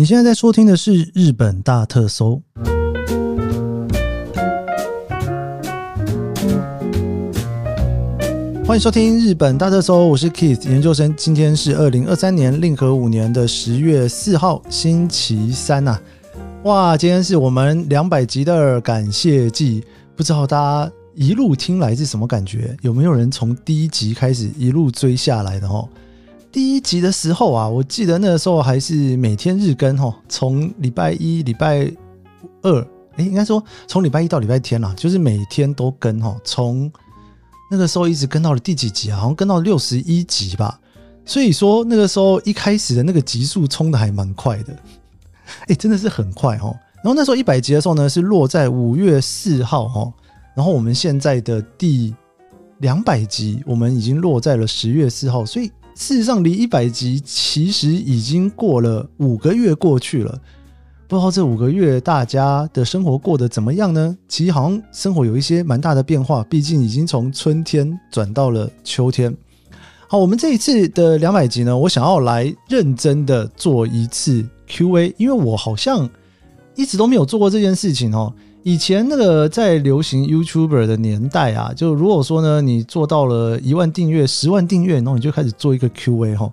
你现在在收听的是《日本大特搜》，欢迎收听《日本大特搜》，我是 Keith 研究生。今天是二零二三年令和五年的十月四号，星期三呐、哇，今天是我们两百集的感谢季，不知道大家一路听来是什么感觉？有没有人从第一集开始一路追下来的哦？第一集的时候啊，我记得那个时候还是每天日更哦，从礼拜一、礼拜二，诶，应该说从礼拜一到礼拜天啦，就是每天都更哦，从那个时候一直跟到了第几集啊？好像跟到六十一集吧。所以说那个时候一开始的那个集数冲的还蛮快的，诶，真的是很快哦。然后那时候一百集的时候呢，是落在五月四号哦。然后我们现在的第两百集，我们已经落在了十月四号，所以事实上离一百集其实已经过了五个月过去了。不知道这五个月大家的生活过得怎么样呢？其实好像生活有一些蛮大的变化，毕竟已经从春天转到了秋天。好，我们这一次的两百集呢，我想要来认真的做一次 Q&A，因为我好像一直都没有做过这件事情哦。以前那个在流行 YouTuber 的年代啊，就如果说呢，你做到了一万订阅、十万订阅，然后你就开始做一个 Q&A 哈。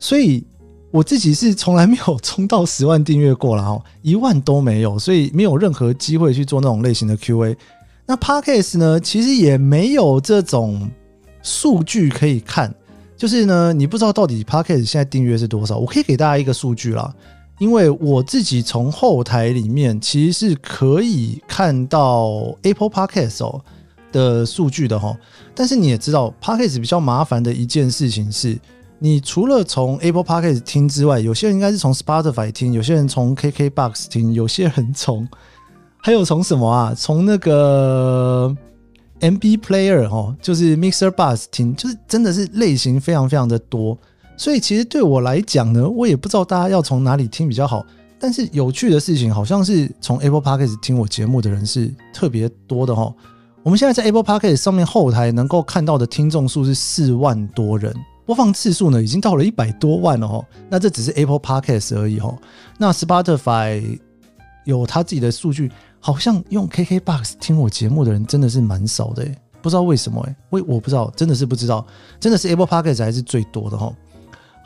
所以我自己是从来没有冲到 十万订阅过了哈，一万都没有，所以没有任何机会去做那种类型的 Q&A。那 Podcast 呢，其实也没有这种数据可以看，就是呢，你不知道到底 Podcast 现在订阅是多少。我可以给大家一个数据啦。因为我自己从后台里面其实是可以看到 Apple Podcast 哦的数据的哈，但是你也知道 Podcast 比较麻烦的一件事情是，你除了从 Apple Podcast 听之外，有些人应该是从 Spotify 听，有些人从 KKBox 听，有些人从还有从什么啊？从那个 MB Player 哈，就是 Mixer Bus 听，就是真的是类型非常非常的多。所以其实对我来讲呢，我也不知道大家要从哪里听比较好。但是有趣的事情，好像是从 Apple Podcast 听我节目的人是特别多的哈。我们现在在 Apple Podcast 上面后台能够看到的听众数是四万多人，播放次数呢已经到了一百多万了哈。那这只是 Apple Podcast 而已哈。那 Spotify 有他自己的数据，好像用 KKBox 听我节目的人真的是蛮少的，不知道为什么哎，我我不知道，真的是不知道，真的是 Apple Podcast 还是最多的哈。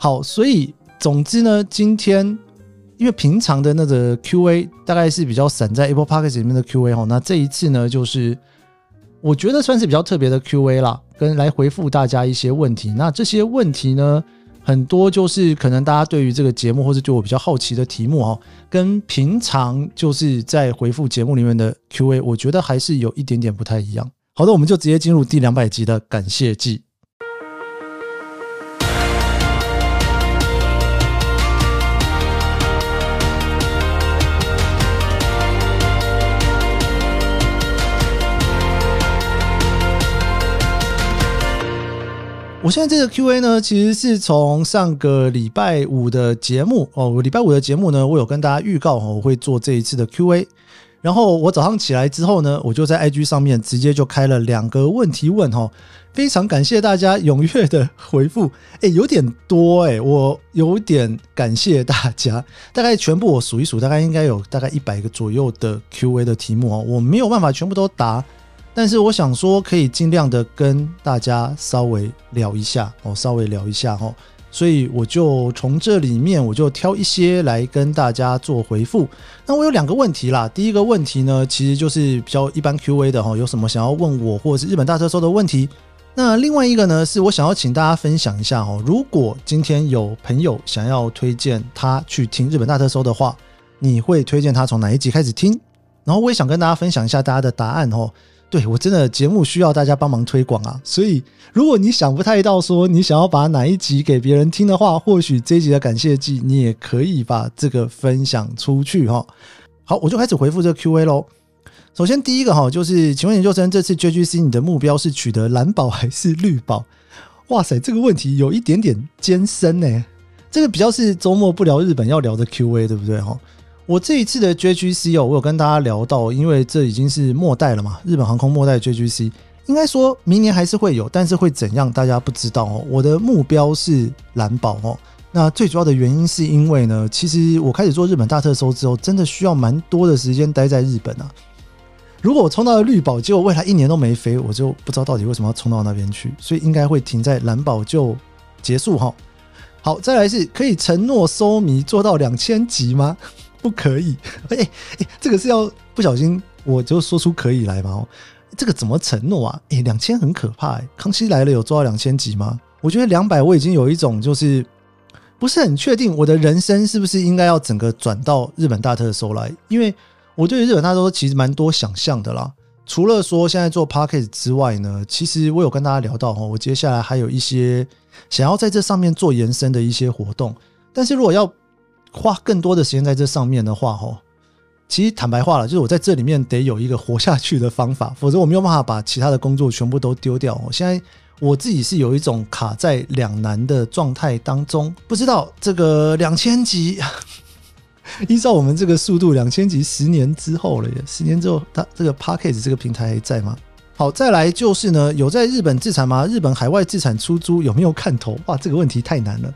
好，所以总之呢，今天因为平常的那个 Q&A 大概是比较散在 Apple Podcast 里面的 Q&A 哈，那这一次呢，就是我觉得算是比较特别的 Q&A 啦，跟来回复大家一些问题。那这些问题呢，很多就是可能大家对于这个节目或者对我比较好奇的题目哈，跟平常就是在回复节目里面的 Q&A，我觉得还是有一点点不太一样。好的，我们就直接进入第两百集的感谢季。我现在这个 Q&A 呢，其实是从上个礼拜五的节目哦，我礼拜五的节目呢，我有跟大家预告哦，我会做这一次的 Q&A。然后我早上起来之后呢，我就在 IG 上面直接就开了两个问题问哈，非常感谢大家踊跃的回复，哎，有点多哎，我有点感谢大家，大概全部我数一数，大概应该有大概一百个左右的 Q&A 的题目哦，我没有办法全部都答。但是我想说，可以尽量的跟大家稍微聊一下哦，稍微聊一下哈，所以我就从这里面我就挑一些来跟大家做回复。那我有两个问题啦，第一个问题呢，其实就是比较一般 Q&A 的哈，有什么想要问我或者是日本大特搜的问题？那另外一个呢，是我想要请大家分享一下哦，如果今天有朋友想要推荐他去听日本大特搜的话，你会推荐他从哪一集开始听？然后我也想跟大家分享一下大家的答案哦。对我真的节目需要大家帮忙推广啊，所以如果你想不太到说你想要把哪一集给别人听的话，或许这一集的感谢季你也可以把这个分享出去哈。好，我就开始回复这个 Q&A 喽。首先第一个哈，就是请问研究生这次 JGC 你的目标是取得蓝宝还是绿宝？哇塞，这个问题有一点点艰深呢。这个比较是周末不聊日本要聊的 Q&A 对不对哈？我这一次的 JGC 哦，我有跟大家聊到，因为这已经是末代了嘛，日本航空末代 JGC，应该说明年还是会有，但是会怎样大家不知道哦。我的目标是蓝宝哦，那最主要的原因是因为呢，其实我开始做日本大特搜之后，真的需要蛮多的时间待在日本啊。如果我冲到了绿宝，结果未来一年都没飞，我就不知道到底为什么要冲到那边去，所以应该会停在蓝宝就结束哈。好，再来是可以承诺收迷做到两千集吗？不可以。哎哎，这个是要不小心我就说出可以来吗？这个怎么承诺啊？哎，两千很可怕。康熙来了有做到两千集吗？我觉得两百我已经有一种就是不是很确定，我的人生是不是应该要整个转到日本大特搜来？因为我对于日本大特搜其实蛮多想象的啦。除了说现在做 p a c k a g e 之外呢，其实我有跟大家聊到哈，我接下来还有一些想要在这上面做延伸的一些活动。但是如果要花更多的时间在这上面的话，哦，其实坦白话了，就是我在这里面得有一个活下去的方法，否则我没有办法把其他的工作全部都丢掉。我现在我自己是有一种卡在两难的状态当中，不知道这个两千集。依照我们这个速度，两千集十年之后了耶！十年之后，它这个 p a c k a g e 这个平台还在吗？好，再来就是呢，有在日本自产吗？日本海外自产出租有没有看头？哇，这个问题太难了。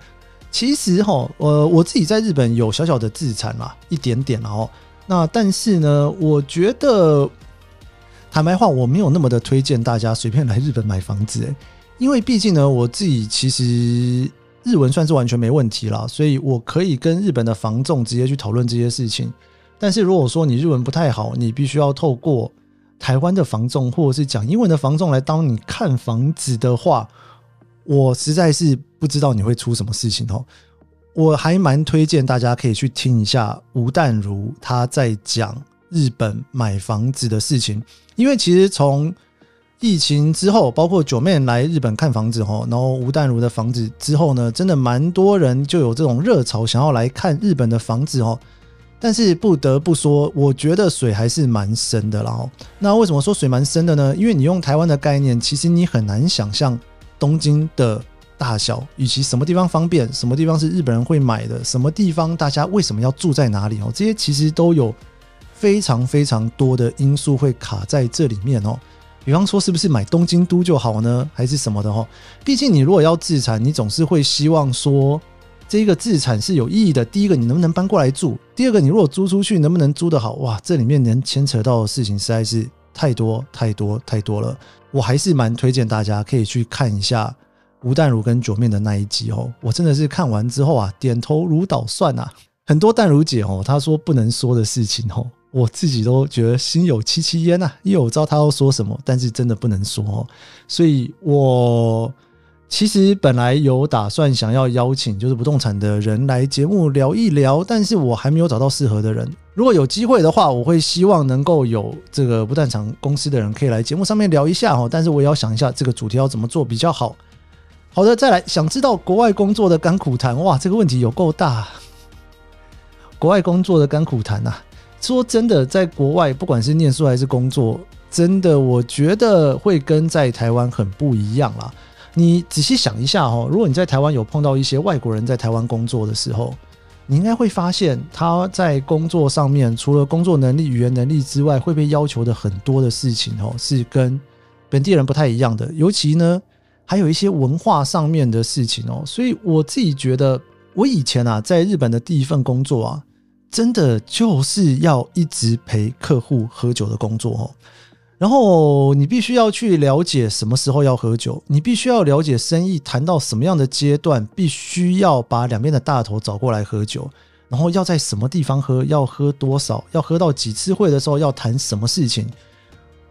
其实哈，呃，我自己在日本有小小的自产啦，一点点哦。那但是呢，我觉得坦白话，我没有那么的推荐大家随便来日本买房子，诶，因为毕竟呢，我自己其实。日文算是完全没问题了，所以我可以跟日本的房仲直接去讨论这些事情。但是如果说你日文不太好，你必须要透过台湾的房仲或者是讲英文的房仲来当你看房子的话，我实在是不知道你会出什么事情哦。我还蛮推荐大家可以去听一下吴淡如他在讲日本买房子的事情，因为其实从疫情之后，包括九妹来日本看房子哈，然后吴淡如的房子之后呢，真的蛮多人就有这种热潮，想要来看日本的房子哦。但是不得不说，我觉得水还是蛮深的。然后，那为什么说水蛮深的呢？因为你用台湾的概念，其实你很难想象东京的大小，以及什么地方方便，什么地方是日本人会买的，什么地方大家为什么要住在哪里哦，这些其实都有非常非常多的因素会卡在这里面哦。比方说，是不是买东京都就好呢？还是什么的哦？毕竟你如果要自产，你总是会希望说，这个自产是有意义的。第一个，你能不能搬过来住？第二个，你如果租出去，能不能租得好？哇，这里面能牵扯到的事情实在是太多太多太多了。我还是蛮推荐大家可以去看一下吴淡如跟九面的那一集哦。我真的是看完之后啊，点头如捣蒜啊。很多淡如姐哦，她说不能说的事情哦。我自己都觉得心有戚戚焉呐，因为我知道她要说什么，但是真的不能说，所以我其实本来有打算想要邀请就是不动产的人来节目聊一聊，但是我还没有找到适合的人。如果有机会的话，我会希望能够有这个不动产公司的人可以来节目上面聊一下哦。但是我也要想一下这个主题要怎么做比较好。好的，再来想知道国外工作的甘苦谈哇，这个问题有够大，国外工作的甘苦谈呐。说真的，在国外不管是念书还是工作，真的我觉得会跟在台湾很不一样啦。你仔细想一下哦，如果你在台湾有碰到一些外国人在台湾工作的时候，你应该会发现他在工作上面除了工作能力、语言能力之外，会被要求的很多的事情哦，是跟本地人不太一样的。尤其呢，还有一些文化上面的事情哦。所以我自己觉得，我以前啊，在日本的第一份工作啊。真的就是要一直陪客户喝酒的工作哦，然后你必须要去了解什么时候要喝酒，你必须要了解生意谈到什么样的阶段，必须要把两边的大头找过来喝酒，然后要在什么地方喝，要喝多少，要喝到几次会的时候要谈什么事情。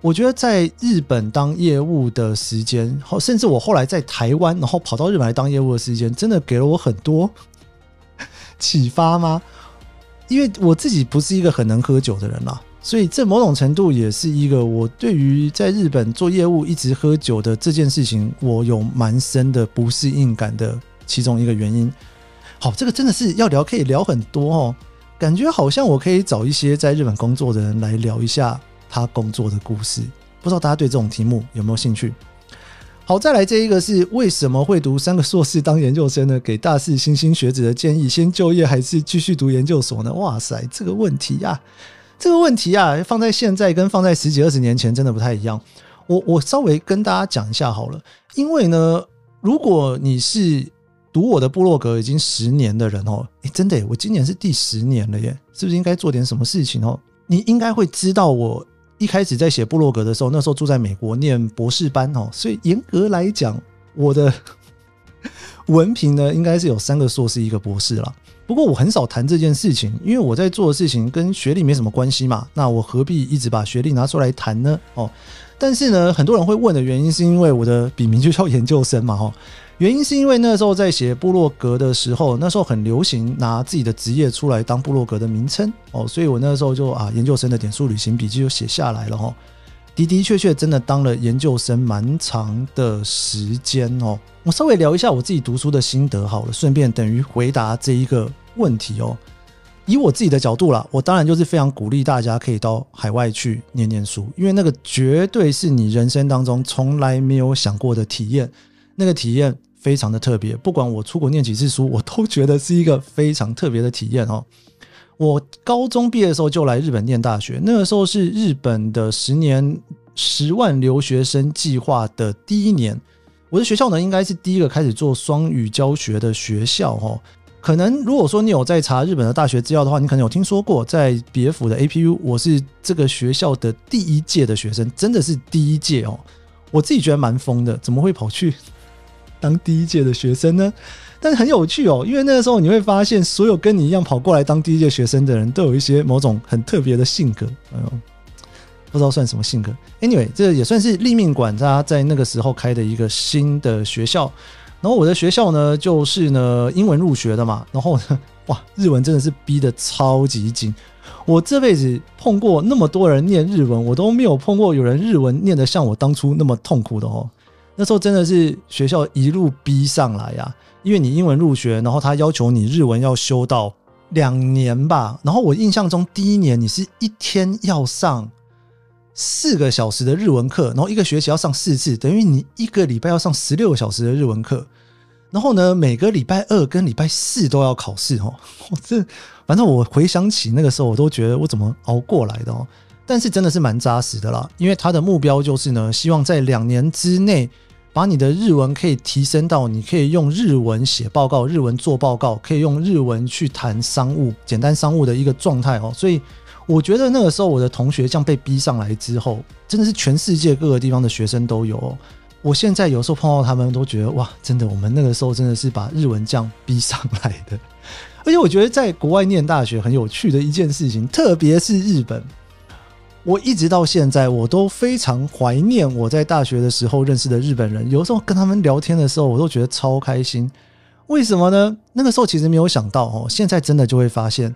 我觉得在日本当业务的时间，后甚至我后来在台湾，然后跑到日本来当业务的时间，真的给了我很多启发吗？因为我自己不是一个很能喝酒的人啦，所以这某种程度也是一个我对于在日本做业务一直喝酒的这件事情，我有蛮深的不适应感的其中一个原因。好，这个真的是要聊，可以聊很多哦，感觉好像我可以找一些在日本工作的人来聊一下他工作的故事。不知道大家对这种题目有没有兴趣？好，再来这一个是为什么会读三个硕士当研究生呢？给大四新兴学子的建议：先就业还是继续读研究所呢？哇塞，这个问题呀，这个问题啊，放在现在跟放在十几二十年前真的不太一样。我我稍微跟大家讲一下好了，因为呢，如果你是读我的部落格已经十年的人哦，诶，真的，我今年是第十年了耶，是不是应该做点什么事情哦？你应该会知道，我一开始在写部落格的时候，那时候住在美国念博士班哦，所以严格来讲，我的 文凭呢，应该是有三个硕士一个博士了。不过我很少谈这件事情，因为我在做的事情跟学历没什么关系嘛，那我何必一直把学历拿出来谈呢？哦，但是呢，很多人会问的原因是因为我的笔名就叫研究生嘛，哈。原因是因为那时候在写部落格的时候，那时候很流行拿自己的职业出来当部落格的名称哦，所以我那时候就啊，研究生的点数旅行笔记就写下来了哈。的的确确真的当了研究生蛮长的时间哦。我稍微聊一下我自己读书的心得好了，顺便等于回答这一个问题哦。以我自己的角度啦，我当然就是非常鼓励大家可以到海外去念念书，因为那个绝对是你人生当中从来没有想过的体验，那个体验。非常的特别，不管我出国念几次书，我都觉得是一个非常特别的体验哦。我高中毕业的时候就来日本念大学，那个时候是日本的十年十万留学生计划的第一年。我的学校呢，应该是第一个开始做双语教学的学校哦。可能如果说你有在查日本的大学资料的话，你可能有听说过，在别府的 APU，我是这个学校的第一届的学生，真的是第一届哦。我自己觉得蛮疯的，怎么会跑去？当第一届的学生呢，但是很有趣哦，因为那个时候你会发现，所有跟你一样跑过来当第一届学生的人都有一些某种很特别的性格，哎呦，不知道算什么性格。Anyway，这也算是立命馆他在那个时候开的一个新的学校。然后我的学校呢，就是呢英文入学的嘛，然后呢，哇，日文真的是逼得超级紧。我这辈子碰过那么多人念日文，我都没有碰过有人日文念得像我当初那么痛苦的哦。那时候真的是学校一路逼上来呀，因为你英文入学，然后他要求你日文要修到两年吧。然后我印象中第一年你是一天要上四个小时的日文课，然后一个学期要上四次，等于你一个礼拜要上十六个小时的日文课。然后呢，每个礼拜二跟礼拜四都要考试哦。我这反正我回想起那个时候，我都觉得我怎么熬过来的哦。但是真的是蛮扎实的啦，因为他的目标就是呢，希望在两年之内。把你的日文可以提升到你可以用日文写报告、日文做报告，可以用日文去谈商务、简单商务的一个状态哦。所以我觉得那个时候我的同学这样被逼上来之后，真的是全世界各个地方的学生都有。我现在有时候碰到他们，都觉得哇，真的，我们那个时候真的是把日文这样逼上来的。而且我觉得在国外念大学很有趣的一件事情，特别是日本。我一直到现在，我都非常怀念我在大学的时候认识的日本人。有时候跟他们聊天的时候，我都觉得超开心。为什么呢？那个时候其实没有想到哦，现在真的就会发现，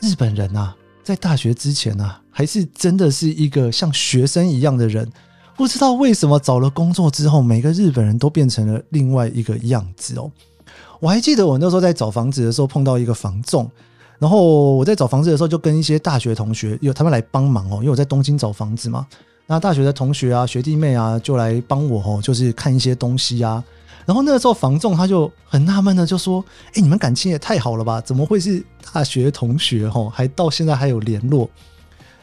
日本人啊，在大学之前啊，还是真的是一个像学生一样的人。不知道为什么，找了工作之后，每个日本人都变成了另外一个样子哦。我还记得我那时候在找房子的时候，碰到一个房仲。然后我在找房子的时候，就跟一些大学同学有他们来帮忙哦，因为我在东京找房子嘛。那大学的同学啊、学弟妹啊，就来帮我哦，就是看一些东西啊。然后那个时候房仲他就很纳闷的就说：“哎，你们感情也太好了吧？怎么会是大学同学哦？还到现在还有联络？”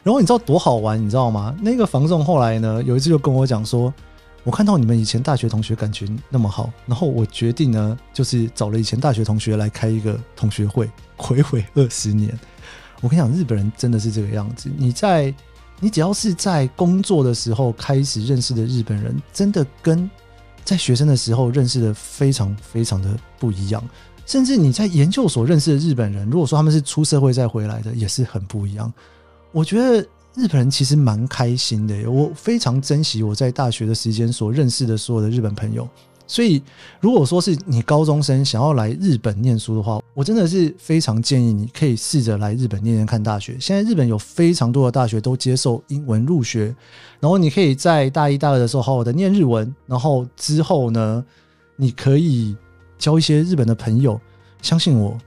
然后你知道多好玩，你知道吗？那个房仲后来呢，有一次就跟我讲说。我看到你们以前大学同学感情那么好，然后我决定呢，就是找了以前大学同学来开一个同学会，回回二十年。我跟你讲，日本人真的是这个样子。你在你只要是在工作的时候开始认识的日本人，真的跟在学生的时候认识的非常非常的不一样。甚至你在研究所认识的日本人，如果说他们是出社会再回来的，也是很不一样。我觉得。日本人其实蛮开心的，我非常珍惜我在大学的时间所认识的所有的日本朋友。所以，如果说是你高中生想要来日本念书的话，我真的是非常建议你可以试着来日本念念看大学。现在日本有非常多的大学都接受英文入学，然后你可以在大一、大二的时候好好的念日文，然后之后呢，你可以交一些日本的朋友。相信我。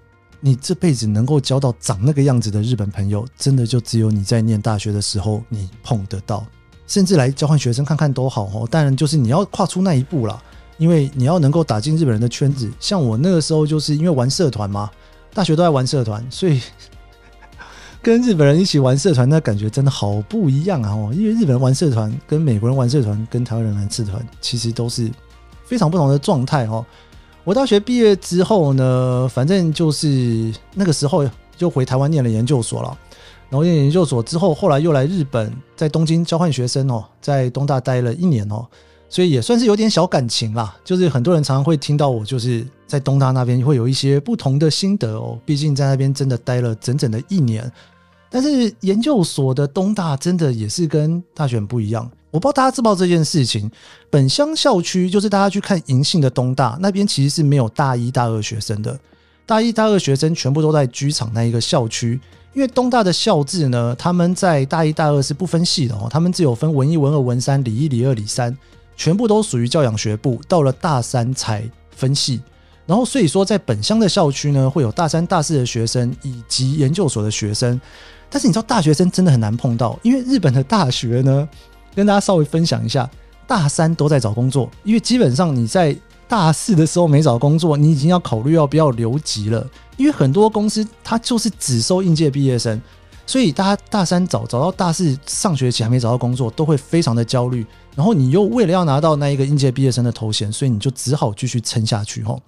你这辈子能够交到长那个样子的日本朋友，真的就只有你在念大学的时候你碰得到，甚至来交换学生看看都好哦。当然，就是你要跨出那一步了，因为你要能够打进日本人的圈子。像我那个时候就是因为玩社团嘛，大学都在玩社团，所以跟日本人一起玩社团，那感觉真的好不一样啊！哦，因为日本人玩社团跟美国人玩社团跟台湾人玩社团其实都是非常不同的状态哦。我大学毕业之后呢，反正就是那个时候就回台湾念了研究所了。然后念研究所之后，后来又来日本，在东京交换学生哦，在东大待了一年哦，所以也算是有点小感情啦。就是很多人常常会听到我就是在东大那边会有一些不同的心得哦，毕竟在那边真的待了整整的一年。但是研究所的东大真的也是跟大学很不一样。我不知道大家知不知道这件事情，本乡校区就是大家去看银杏的东大那边，其实是没有大一、大二学生的，大一、大二学生全部都在居场那一个校区。因为东大的校制呢，他们在大一、大二是不分系的哦，他们只有分文一、文二、文三、理一、理二、理三，全部都属于教养学部。到了大三才分系，然后所以说在本乡的校区呢，会有大三、大四的学生以及研究所的学生。但是你知道大学生真的很难碰到，因为日本的大学呢，跟大家稍微分享一下，大三都在找工作，因为基本上你在大四的时候没找工作，你已经要考虑要不要留级了。因为很多公司它就是只收应届毕业生，所以大家大三找找到大四上学期还没找到工作，都会非常的焦虑。然后你又为了要拿到那一个应届毕业生的头衔，所以你就只好继续撑下去吼，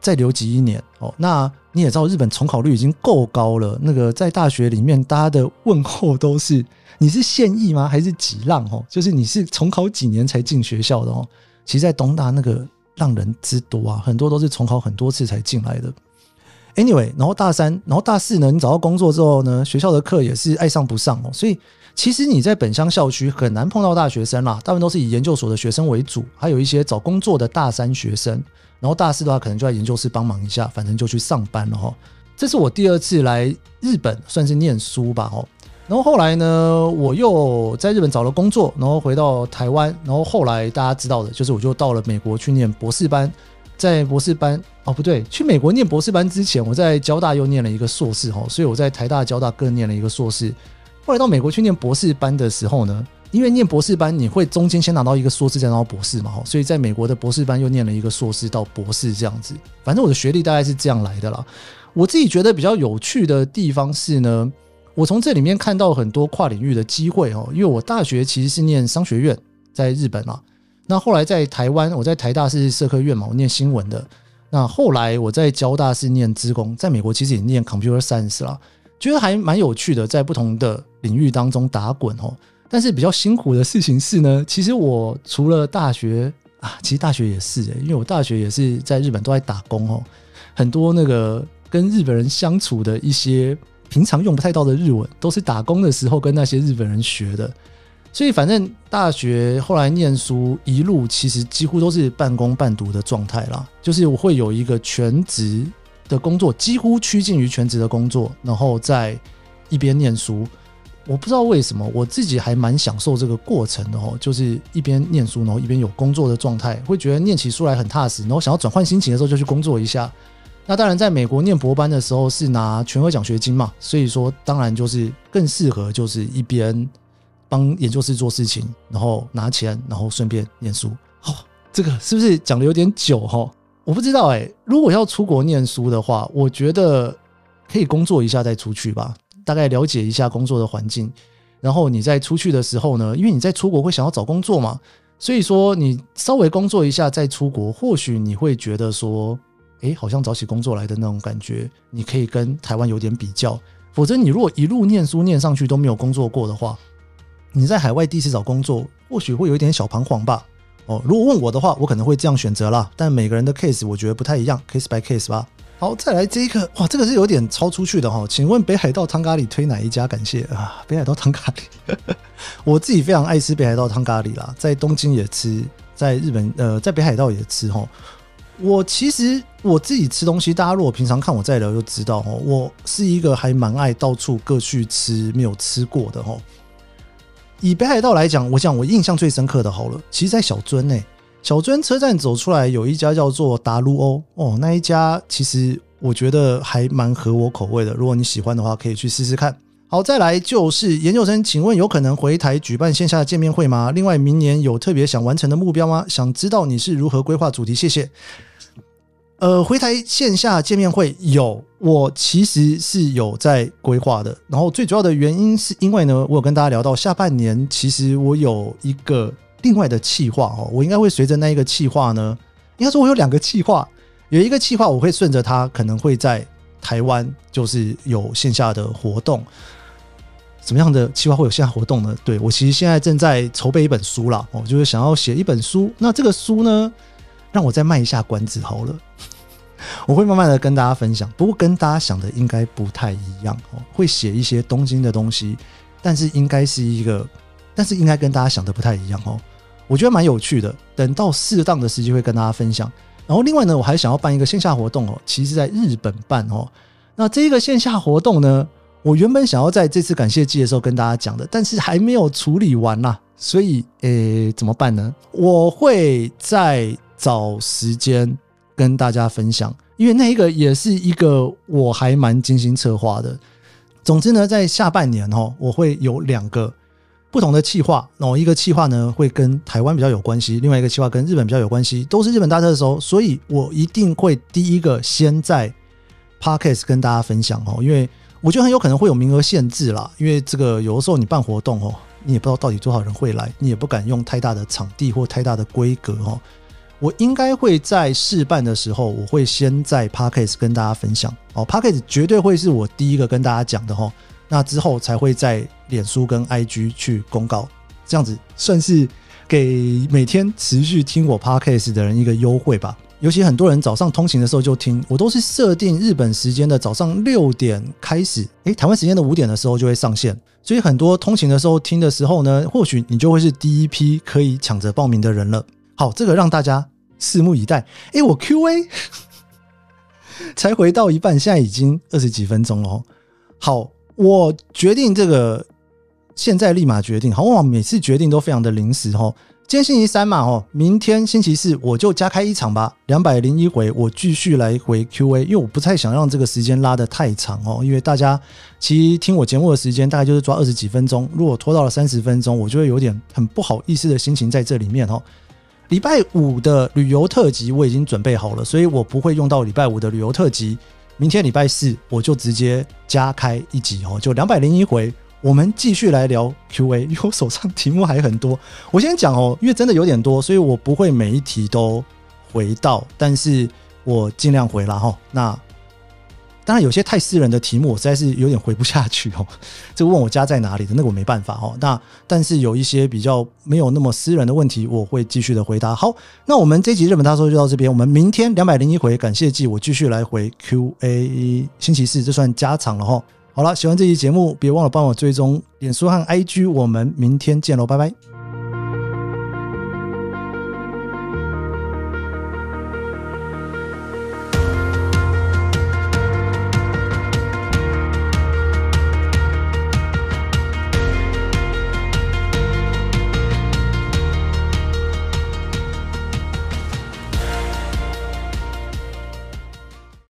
再留级一年哦。那你也知道日本重考率已经够高了，那个在大学里面大家的问候都是你是现役吗？还是几浪哦？就是你是重考几年才进学校的哦？其实，在东大那个浪人之多啊，很多都是重考很多次才进来的。Anyway，然后大三，然后大四呢？你找到工作之后呢？学校的课也是爱上不上哦。所以其实你在本乡校区很难碰到大学生啦，大部分都是以研究所的学生为主，还有一些找工作的大三学生。然后大四的话，可能就在研究室帮忙一下，反正就去上班了哈。这是我第二次来日本，算是念书吧哦。然后后来呢，我又在日本找了工作，然后回到台湾，然后后来大家知道的就是，我就到了美国去念博士班。在博士班哦，不对，去美国念博士班之前，我在交大又念了一个硕士哈，所以我在台大、交大各念了一个硕士。后来到美国去念博士班的时候呢，因为念博士班你会中间先拿到一个硕士，再拿到博士嘛，所以在美国的博士班又念了一个硕士到博士这样子。反正我的学历大概是这样来的啦。我自己觉得比较有趣的地方是呢，我从这里面看到很多跨领域的机会哦，因为我大学其实是念商学院，在日本啊。那后来在台湾，我在台大是社科院嘛，我念新闻的。那后来我在交大是念资工，在美国其实也念 computer science 啦，觉得还蛮有趣的，在不同的领域当中打滚哦。但是比较辛苦的事情是呢，其实我除了大学啊，其实大学也是诶，因为我大学也是在日本都在打工哦，很多那个跟日本人相处的一些平常用不太到的日文，都是打工的时候跟那些日本人学的。所以，反正大学后来念书一路，其实几乎都是半工半读的状态啦。就是我会有一个全职的工作，几乎趋近于全职的工作，然后在一边念书。我不知道为什么，我自己还蛮享受这个过程的哦。就是一边念书，然后一边有工作的状态，会觉得念起书来很踏实。然后想要转换心情的时候，就去工作一下。那当然，在美国念博班的时候是拿全额奖学金嘛，所以说当然就是更适合，就是一边。帮研究室做事情，然后拿钱，然后顺便念书。哦，这个是不是讲的有点久哈？我不知道哎。如果要出国念书的话，我觉得可以工作一下再出去吧，大概了解一下工作的环境。然后你在出去的时候呢，因为你在出国会想要找工作嘛，所以说你稍微工作一下再出国，或许你会觉得说，哎，好像找起工作来的那种感觉，你可以跟台湾有点比较。否则你如果一路念书念上去都没有工作过的话，你在海外第一次找工作，或许会有一点小彷徨吧。哦，如果问我的话，我可能会这样选择啦。但每个人的 case 我觉得不太一样，case by case 吧。好，再来这一个，哇，这个是有点超出去的哈。请问北海道汤咖喱推哪一家？感谢啊，北海道汤咖喱，我自己非常爱吃北海道汤咖喱啦，在东京也吃，在日本呃，在北海道也吃哈。我其实我自己吃东西，大家如果平常看我在聊就知道哦，我是一个还蛮爱到处各去吃没有吃过的哈。以北海道来讲，我讲我印象最深刻的，好了，其实，在小樽呢，小樽车站走出来有一家叫做达路欧哦，那一家其实我觉得还蛮合我口味的。如果你喜欢的话，可以去试试看。好，再来就是研究生，请问有可能回台举办线下见面会吗？另外，明年有特别想完成的目标吗？想知道你是如何规划主题？谢谢。呃，回台线下见面会有，我其实是有在规划的。然后最主要的原因是因为呢，我有跟大家聊到下半年，其实我有一个另外的计划哦，我应该会随着那一个计划呢，应该说我有两个计划，有一个计划我会顺着它，可能会在台湾就是有线下的活动。什么样的计划会有线下活动呢？对我其实现在正在筹备一本书啦，哦，就是想要写一本书。那这个书呢，让我再卖一下关子好了。我会慢慢的跟大家分享，不过跟大家想的应该不太一样哦。会写一些东京的东西，但是应该是一个，但是应该跟大家想的不太一样哦。我觉得蛮有趣的，等到适当的时机会跟大家分享。然后另外呢，我还想要办一个线下活动哦，其实在日本办哦。那这个线下活动呢？我原本想要在这次感谢季的时候跟大家讲的，但是还没有处理完啦，所以诶怎么办呢？我会在找时间跟大家分享，因为那一个也是一个我还蛮精心策划的。总之呢，在下半年哦，我会有两个不同的企划，然一个企划呢会跟台湾比较有关系，另外一个企划跟日本比较有关系，都是日本大特搜，所以我一定会第一个先在 Podcast 跟大家分享哦，因为。我觉得很有可能会有名额限制啦，因为这个有的时候你办活动哦，你也不知道到底多少人会来，你也不敢用太大的场地或太大的规格哦。我应该会在试办的时候，我会先在 p a r k a s 跟大家分享哦 p a r k a s 绝对会是我第一个跟大家讲的哈。那之后才会在脸书跟 IG 去公告，这样子算是给每天持续听我 p a r k a s 的人一个优惠吧。尤其很多人早上通勤的时候就听，我都是设定日本时间的早上六点开始，诶，台湾时间的五点的时候就会上线，所以很多通勤的时候听的时候呢，或许你就会是第一批可以抢着报名的人了。好，这个让大家拭目以待。诶，我 Q&A 才回到一半，现在已经二十几分钟了。好，我决定这个，现在立马决定。好，往往每次决定都非常的临时哦。今天星期三嘛，哦，明天星期四我就加开一场吧，两百零一回，我继续来回 Q&A，因为我不太想让这个时间拉得太长哦，因为大家其实听我节目的时间大概就是抓二十几分钟，如果拖到了三十分钟，我就会有点很不好意思的心情在这里面哦。礼拜五的旅游特辑我已经准备好了，所以我不会用到礼拜五的旅游特辑，明天礼拜四我就直接加开一集哦，就两百零一回。我们继续来聊 Q&A，因为我手上题目还很多。我先讲哦，因为真的有点多，所以我不会每一题都回到，但是我尽量回了哈。那当然有些太私人的题目，我实在是有点回不下去哦。这个问我家在哪里的，那个我没办法哦。那但是有一些比较没有那么私人的问题，我会继续的回答。好，那我们这集日本大叔就到这边。我们明天两百零一回感谢季，我继续来回 Q&A。星期四这算加长了哈。好了，喜欢这期节目，别忘了帮我追踪脸书和 IG，我们明天见喽，拜拜。